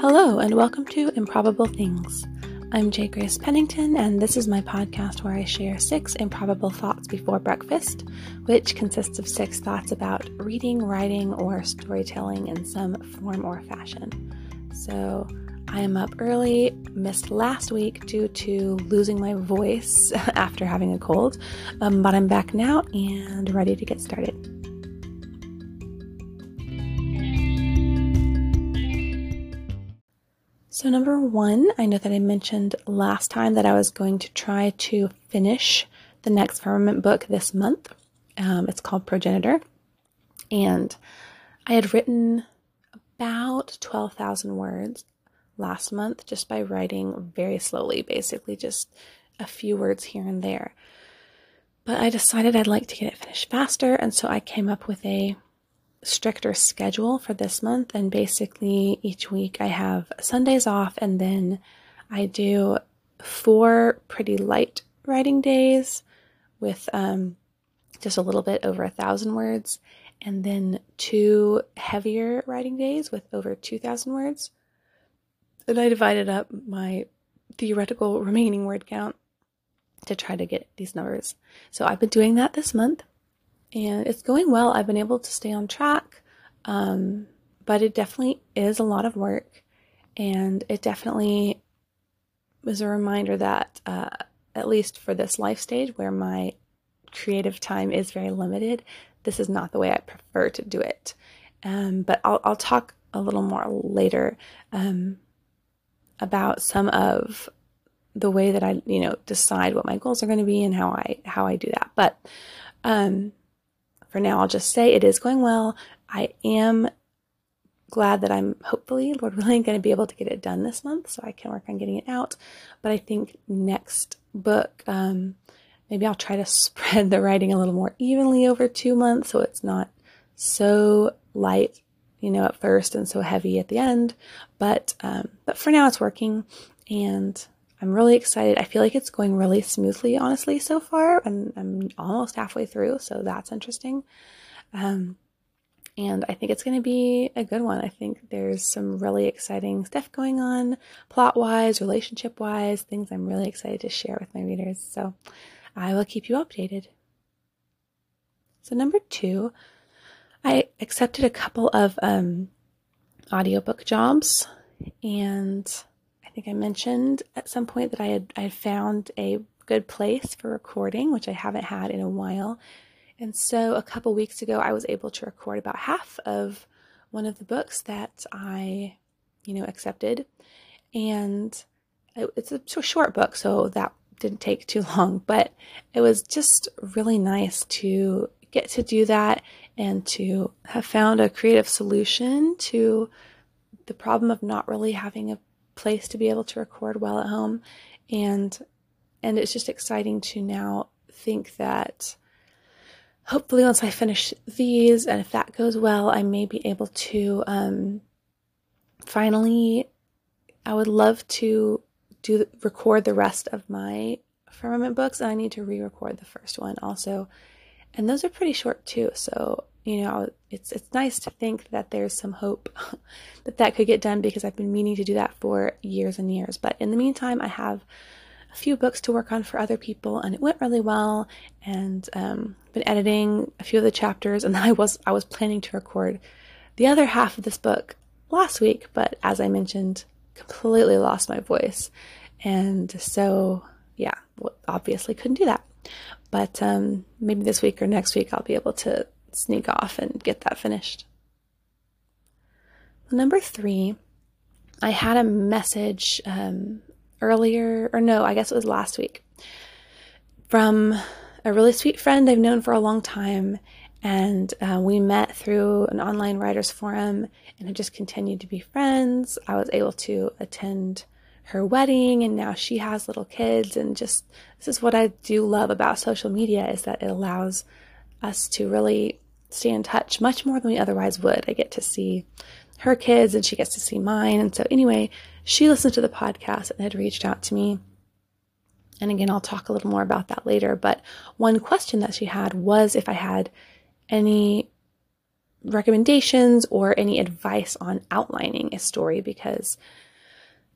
Hello, and welcome to Improbable Things. I'm J. Grace Pennington, and this is my podcast where I share six improbable thoughts before breakfast, which consists of six thoughts about reading, writing, or storytelling in some form or fashion. So, I am up early, missed last week due to losing my voice after having a cold, um, but I'm back now and ready to get started. So, number one, I know that I mentioned last time that I was going to try to finish the next firmament book this month. Um, it's called Progenitor. And I had written about 12,000 words last month just by writing very slowly, basically just a few words here and there. But I decided I'd like to get it finished faster, and so I came up with a stricter schedule for this month. And basically, each week I have Sundays off, and then I do four pretty light writing days with um, just a little bit over a thousand words, and then two heavier writing days with over 2,000 words. And I divided up my theoretical remaining word count to try to get these numbers. So I've been doing that this month and it's going well. I've been able to stay on track, um, but it definitely is a lot of work, and it definitely was a reminder that, uh, at least for this life stage where my creative time is very limited, this is not the way I prefer to do it. Um, but I'll, I'll talk a little more later um, about some of the way that I, you know, decide what my goals are going to be and how I how I do that. But um, for now, I'll just say it is going well. I am glad that I'm hopefully, Lord willing, going to be able to get it done this month so I can work on getting it out. But I think next book, um, maybe I'll try to spread the writing a little more evenly over two months so it's not so light, you know, at first and so heavy at the end. But um, but for now, it's working, and I'm really excited. I feel like it's going really smoothly, honestly, so far, and I'm almost halfway through, so that's interesting. Um, and I think it's going to be a good one. I think there's some really exciting stuff going on, plot wise, relationship wise, things I'm really excited to share with my readers. So I will keep you updated. So, number two, I accepted a couple of um, audiobook jobs and think I mentioned at some point that I had I had found a good place for recording, which I haven't had in a while. And so a couple weeks ago, I was able to record about half of one of the books that I, you know, accepted. And it's a short book, so that didn't take too long, but it was just really nice to get to do that and to have found a creative solution to the problem of not really having a place to be able to record well at home. And and it's just exciting to now think that hopefully once I finish these and if that goes well I may be able to um finally I would love to do record the rest of my firmament books and I need to re-record the first one also and those are pretty short too so you know, it's it's nice to think that there's some hope that that could get done because I've been meaning to do that for years and years. But in the meantime, I have a few books to work on for other people, and it went really well. And um, been editing a few of the chapters, and I was I was planning to record the other half of this book last week, but as I mentioned, completely lost my voice, and so yeah, obviously couldn't do that. But um, maybe this week or next week I'll be able to sneak off and get that finished. Number three, I had a message um, earlier, or no, I guess it was last week, from a really sweet friend I've known for a long time. And uh, we met through an online writers forum and have just continued to be friends. I was able to attend her wedding and now she has little kids and just this is what I do love about social media is that it allows us to really stay in touch much more than we otherwise would. I get to see her kids and she gets to see mine. And so, anyway, she listened to the podcast and had reached out to me. And again, I'll talk a little more about that later. But one question that she had was if I had any recommendations or any advice on outlining a story because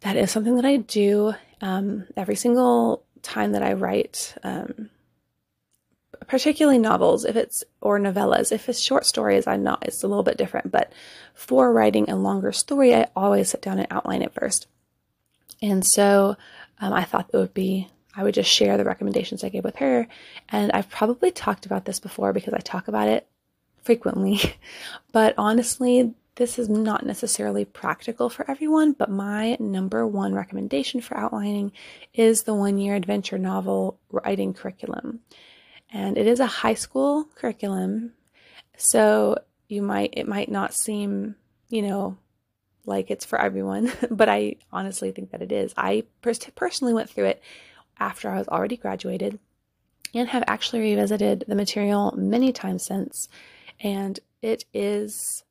that is something that I do um, every single time that I write, um, particularly novels, if it's or novellas. If it's short stories, I'm not. It's a little bit different. But for writing a longer story, I always sit down and outline it first. And so um, I thought it would be I would just share the recommendations I gave with her. And I've probably talked about this before because I talk about it frequently. but honestly, this is not necessarily practical for everyone, but my number one recommendation for outlining is the one year adventure novel writing curriculum. And it is a high school curriculum. So you might, it might not seem, you know, like it's for everyone, but I honestly think that it is. I personally went through it after I was already graduated and have actually revisited the material many times since. And it is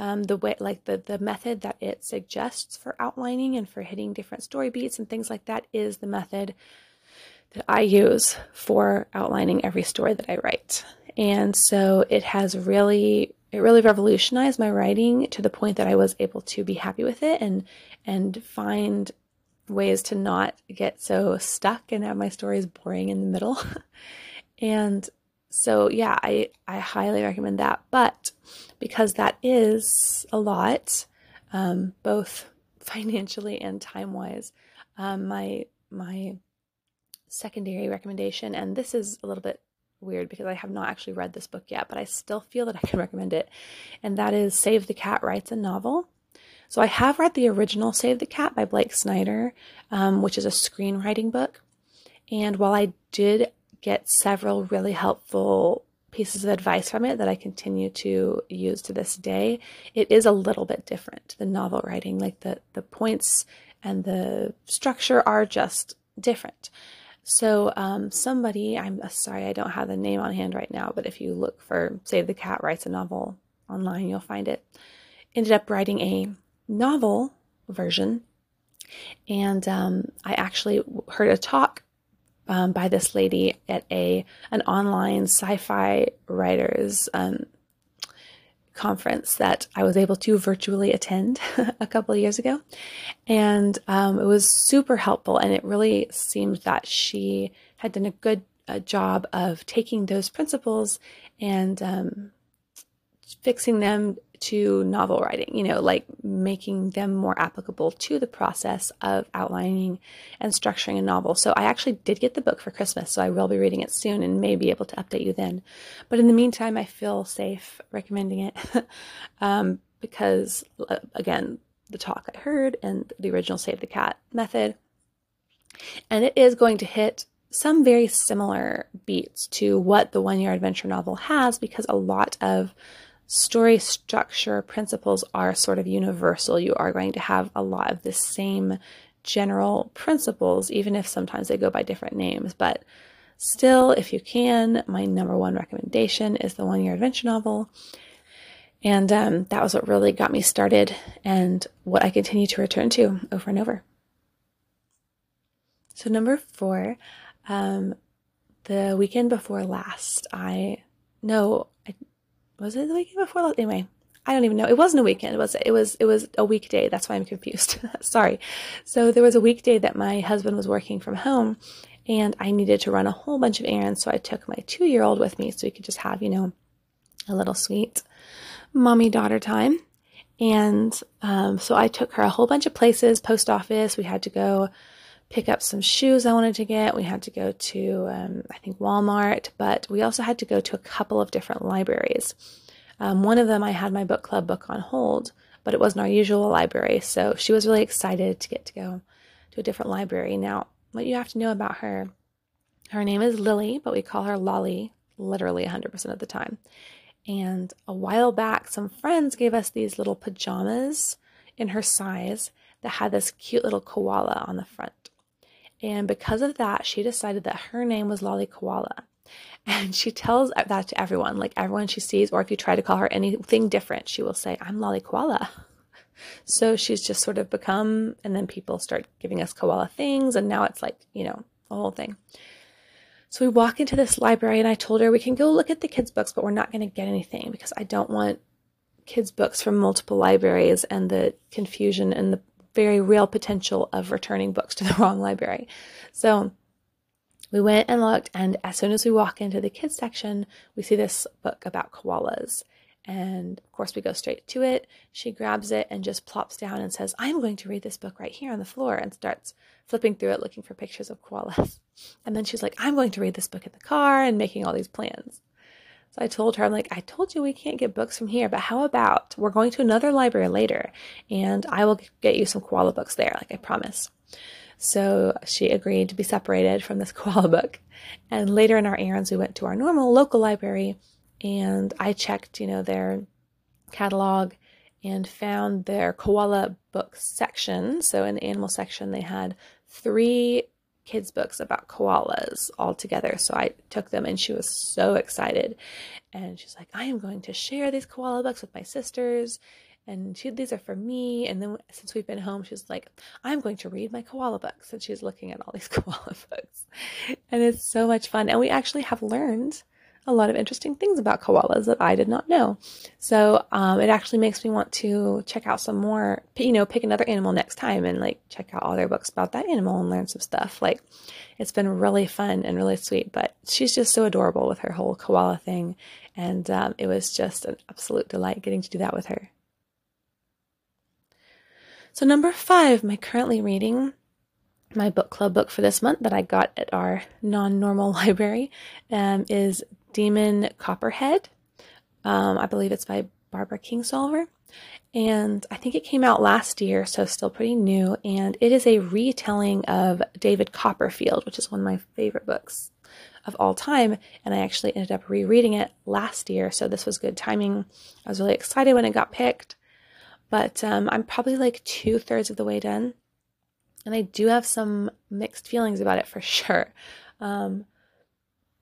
um, the way like the the method that it suggests for outlining and for hitting different story beats and things like that is the method that I use for outlining every story that I write. And so it has really it really revolutionized my writing to the point that I was able to be happy with it and and find ways to not get so stuck and have my stories boring in the middle. and so yeah, I I highly recommend that. But because that is a lot, um, both financially and time wise, um, my my secondary recommendation, and this is a little bit weird because I have not actually read this book yet, but I still feel that I can recommend it, and that is Save the Cat Writes a Novel. So I have read the original Save the Cat by Blake Snyder, um, which is a screenwriting book. And while I did get several really helpful pieces of advice from it that I continue to use to this day, it is a little bit different than novel writing. Like the the points and the structure are just different. So um, somebody, I'm uh, sorry, I don't have the name on hand right now, but if you look for Save the Cat writes a novel online, you'll find it. Ended up writing a novel version, and um, I actually heard a talk um, by this lady at a an online sci-fi writers um, conference that I was able to virtually attend a couple of years ago, and um, it was super helpful. And it really seemed that she had done a good uh, job of taking those principles and um, fixing them to novel writing, you know, like making them more applicable to the process of outlining and structuring a novel. So I actually did get the book for Christmas, so I will be reading it soon and may be able to update you then. But in the meantime, I feel safe recommending it um, because, uh, again, the talk I heard and the original Save the Cat method. And it is going to hit some very similar beats to what the one year adventure novel has because a lot of story structure principles are sort of universal. You are going to have a lot of the same general principles, even if sometimes they go by different names. But still, if you can, my number one recommendation is the one year adventure novel. And um, that was what really got me started and what I continue to return to over and over. So, number four, um, the weekend before last, I know was it the weekend before last? Anyway, I don't even know. It wasn't a weekend. It was it was it was a weekday. That's why I'm confused. Sorry. So there was a weekday that my husband was working from home and I needed to run a whole bunch of errands. So I took my two year old with me so we could just have, you know, a little sweet mommy daughter time. And um, so I took her a whole bunch of places, post office. We had to go pick up some shoes I wanted to get. We had to go to, um, I think, Walmart, but we also had to go to a couple of different libraries. Um, one of them, I had my book club book on hold, but it wasn't our usual library. So she was really excited to get to go to a different library. Now, what you have to know about her her name is Lily, but we call her Lolly literally 100% of the time. And a while back, some friends gave us these little pajamas in her size that had this cute little koala on the front. And because of that, she decided that her name was Lolly Koala. And she tells that to everyone, like everyone she sees, or if you try to call her anything different, she will say, I'm Lolly Koala. So she's just sort of become, and then people start giving us koala things, and now it's like, you know, a whole thing. So we walk into this library, and I told her we can go look at the kids' books, but we're not going to get anything because I don't want kids' books from multiple libraries and the confusion and the very real potential of returning books to the wrong library. So we went and looked, and as soon as we walk into the kids section, we see this book about koalas. And of course, we go straight to it. She grabs it and just plops down and says, I'm going to read this book right here on the floor, and starts flipping through it looking for pictures of koalas. And then she's like, I'm going to read this book in the car and making all these plans. So I told her, I'm like, I told you we can't get books from here, but how about we're going to another library later and I will get you some koala books there, like I promise. So she agreed to be separated from this koala book. And later in our errands, we went to our normal local library and I checked, you know, their catalog and found their koala book section. So in the animal section, they had three kids' books about koalas all together. So I took them and she was so excited. And she's like, I am going to share these koala books with my sisters. And she, these are for me. And then since we've been home, she's like, I'm going to read my koala books. And she's looking at all these koala books. And it's so much fun. And we actually have learned a lot of interesting things about koalas that I did not know. So um, it actually makes me want to check out some more, you know, pick another animal next time and like check out all their books about that animal and learn some stuff. Like it's been really fun and really sweet, but she's just so adorable with her whole koala thing. And um, it was just an absolute delight getting to do that with her. So, number five, my currently reading my book club book for this month that I got at our non normal library um, is Demon Copperhead. Um, I believe it's by Barbara Kingsolver. And I think it came out last year, so still pretty new. And it is a retelling of David Copperfield, which is one of my favorite books of all time. And I actually ended up rereading it last year, so this was good timing. I was really excited when it got picked. But um, I'm probably like two thirds of the way done. And I do have some mixed feelings about it for sure. Um,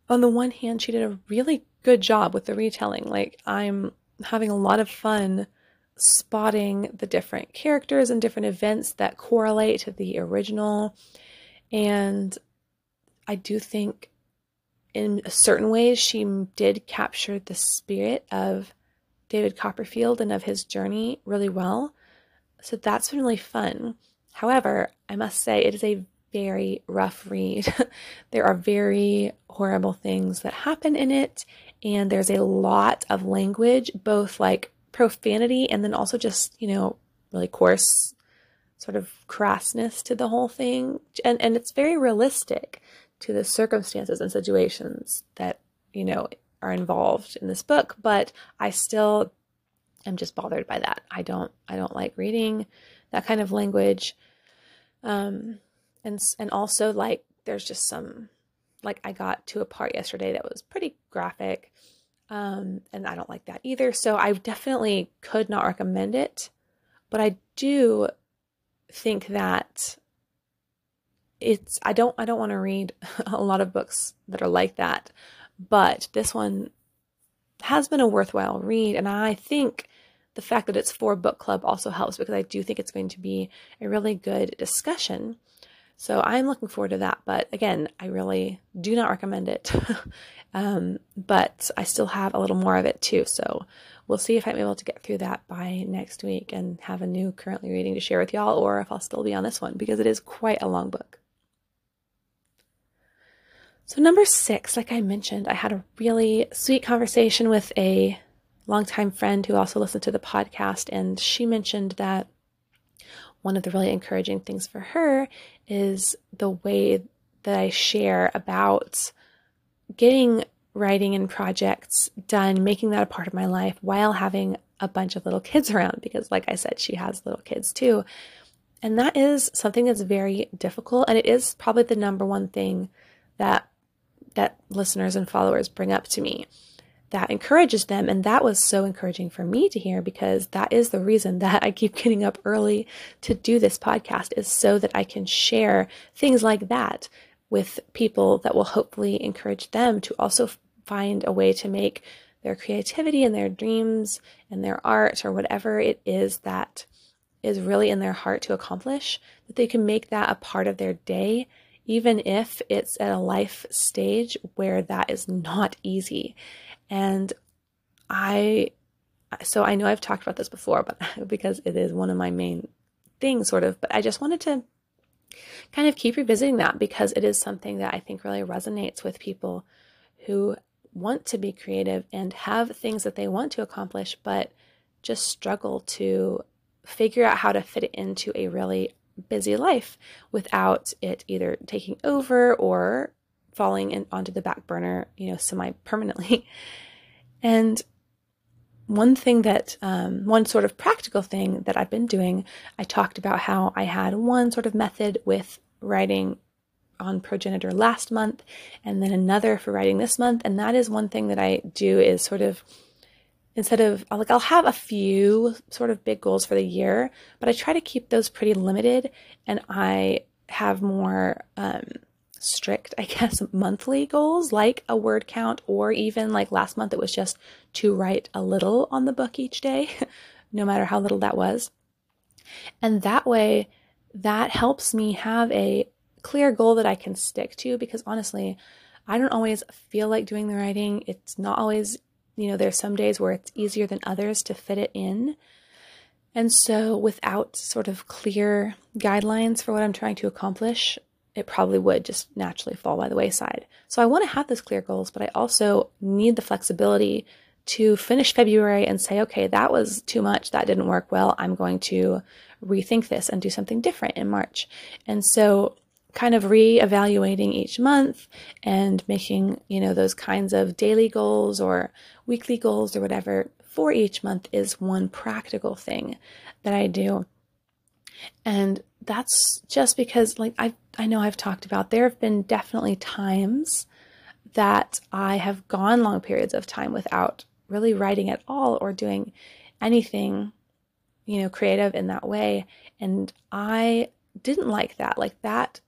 on the one hand, she did a really good job with the retelling. Like, I'm having a lot of fun spotting the different characters and different events that correlate to the original. And I do think in certain ways she did capture the spirit of David Copperfield and of his journey really well. So that's been really fun. However, I must say it is a very rough read. there are very horrible things that happen in it, and there's a lot of language, both like profanity and then also just, you know, really coarse sort of crassness to the whole thing. And and it's very realistic to the circumstances and situations that, you know, are involved in this book, but I still am just bothered by that. I don't I don't like reading that kind of language. Um and and also like there's just some like I got to a part yesterday that was pretty graphic um, and I don't like that either. So I definitely could not recommend it, but I do think that it's I don't I don't want to read a lot of books that are like that, but this one has been a worthwhile read and I think the fact that it's for book club also helps because I do think it's going to be a really good discussion so I'm looking forward to that. But again, I really do not recommend it. um, but I still have a little more of it too. So we'll see if I'm able to get through that by next week and have a new currently reading to share with y'all, or if I'll still be on this one because it is quite a long book. So, number six, like I mentioned, I had a really sweet conversation with a longtime friend who also listened to the podcast, and she mentioned that one of the really encouraging things for her is the way that I share about getting writing and projects done, making that a part of my life while having a bunch of little kids around. Because, like I said, she has little kids too. And that is something that's very difficult. And it is probably the number one thing that that listeners and followers bring up to me that encourages them. And that was so encouraging for me to hear because that is the reason that I keep getting up early to do this podcast is so that I can share things like that with people that will hopefully encourage them to also find a way to make their creativity and their dreams and their art or whatever it is that is really in their heart to accomplish, that they can make that a part of their day, even if it's at a life stage where that is not easy. And I so I know I've talked about this before, but because it is one of my main things, sort of, but I just wanted to kind of keep revisiting that because it is something that I think really resonates with people who want to be creative and have things that they want to accomplish, but just struggle to figure out how to fit it into a really busy life without it either taking over or falling in, onto the back burner, you know, semi permanently. And one thing that, um, one sort of practical thing that I've been doing, I talked about how I had one sort of method with writing on progenitor last month and then another for writing this month. And that is one thing that I do is sort of instead of like I'll have a few sort of big goals for the year, but I try to keep those pretty limited and I have more um, strict, I guess, monthly goals like a word count, or even like last month, it was just to write a little on the book each day, no matter how little that was. And that way, that helps me have a clear goal that I can stick to because honestly, I don't always feel like doing the writing. It's not always you know, there's some days where it's easier than others to fit it in. And so, without sort of clear guidelines for what I'm trying to accomplish, it probably would just naturally fall by the wayside. So, I want to have those clear goals, but I also need the flexibility to finish February and say, okay, that was too much. That didn't work well. I'm going to rethink this and do something different in March. And so, kind of re-evaluating each month and making you know those kinds of daily goals or weekly goals or whatever for each month is one practical thing that I do and that's just because like I I know I've talked about there have been definitely times that I have gone long periods of time without really writing at all or doing anything you know creative in that way and I didn't like that like that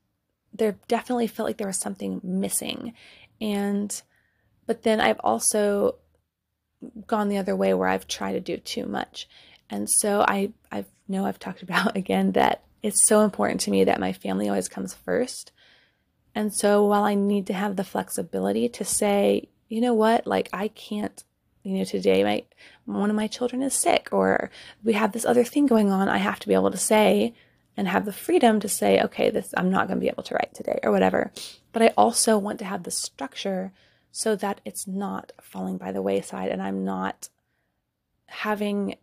there definitely felt like there was something missing. And, but then I've also gone the other way where I've tried to do too much. And so I, I know I've talked about again that it's so important to me that my family always comes first. And so while I need to have the flexibility to say, you know what, like I can't, you know, today my one of my children is sick or we have this other thing going on, I have to be able to say, and have the freedom to say, okay, this I'm not going to be able to write today or whatever. But I also want to have the structure so that it's not falling by the wayside and I'm not having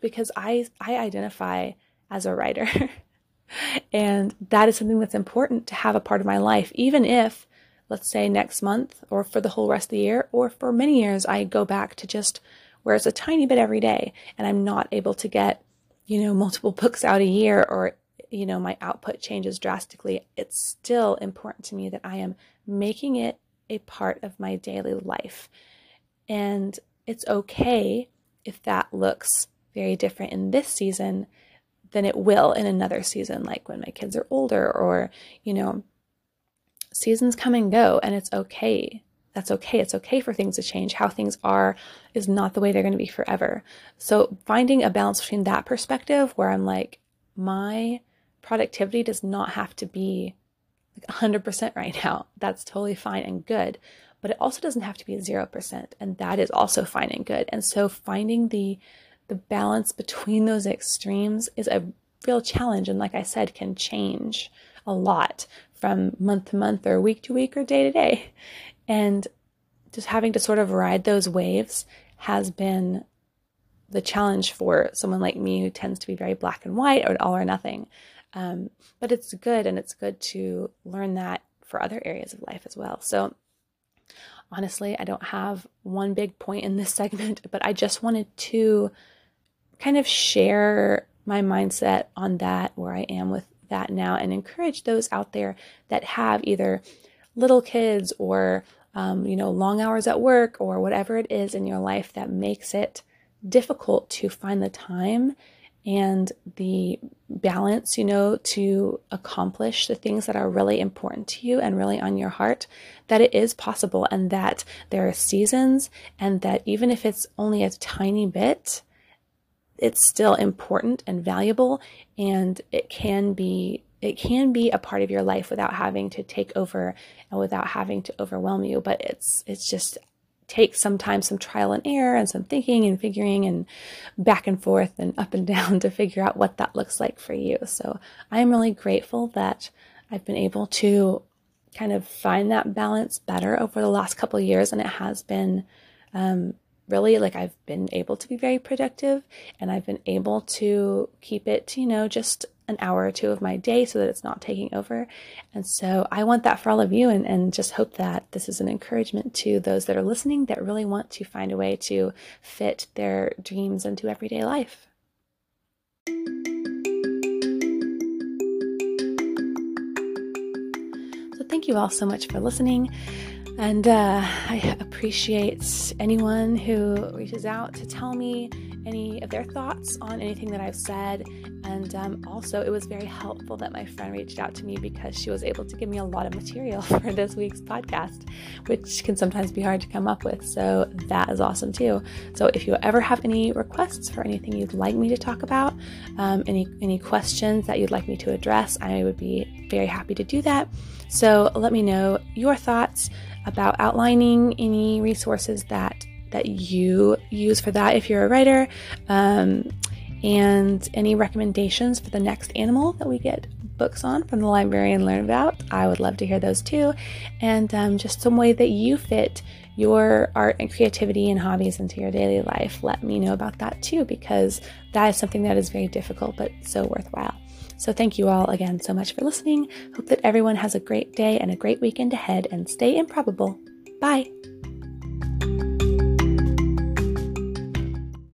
because I I identify as a writer. and that is something that's important to have a part of my life even if let's say next month or for the whole rest of the year or for many years I go back to just where it's a tiny bit every day and I'm not able to get you know multiple books out a year or you know, my output changes drastically, it's still important to me that I am making it a part of my daily life. And it's okay if that looks very different in this season than it will in another season, like when my kids are older, or, you know, seasons come and go, and it's okay. That's okay. It's okay for things to change. How things are is not the way they're going to be forever. So, finding a balance between that perspective where I'm like, my productivity does not have to be like 100% right now. That's totally fine and good. But it also doesn't have to be 0%, and that is also fine and good. And so finding the the balance between those extremes is a real challenge and like I said can change a lot from month to month or week to week or day to day. And just having to sort of ride those waves has been the challenge for someone like me who tends to be very black and white or all or nothing. Um, but it's good and it's good to learn that for other areas of life as well. So, honestly, I don't have one big point in this segment, but I just wanted to kind of share my mindset on that, where I am with that now, and encourage those out there that have either little kids or um, you know long hours at work or whatever it is in your life that makes it difficult to find the time and the balance, you know, to accomplish the things that are really important to you and really on your heart, that it is possible and that there are seasons and that even if it's only a tiny bit, it's still important and valuable and it can be it can be a part of your life without having to take over and without having to overwhelm you but it's it's just takes sometimes some trial and error and some thinking and figuring and back and forth and up and down to figure out what that looks like for you. So I am really grateful that I've been able to kind of find that balance better over the last couple years, and it has been um, really like I've been able to be very productive and I've been able to keep it, you know, just an hour or two of my day so that it's not taking over. And so I want that for all of you and, and just hope that this is an encouragement to those that are listening that really want to find a way to fit their dreams into everyday life. So thank you all so much for listening. And uh, I appreciate anyone who reaches out to tell me any of their thoughts on anything that I've said. And um, also, it was very helpful that my friend reached out to me because she was able to give me a lot of material for this week's podcast, which can sometimes be hard to come up with. So that is awesome too. So if you ever have any requests for anything you'd like me to talk about, um, any any questions that you'd like me to address, I would be very happy to do that. So let me know your thoughts about outlining any resources that that you use for that if you're a writer um, and any recommendations for the next animal that we get books on from the library and learn about i would love to hear those too and um, just some way that you fit your art and creativity and hobbies into your daily life let me know about that too because that is something that is very difficult but so worthwhile so, thank you all again so much for listening. Hope that everyone has a great day and a great weekend ahead and stay improbable. Bye.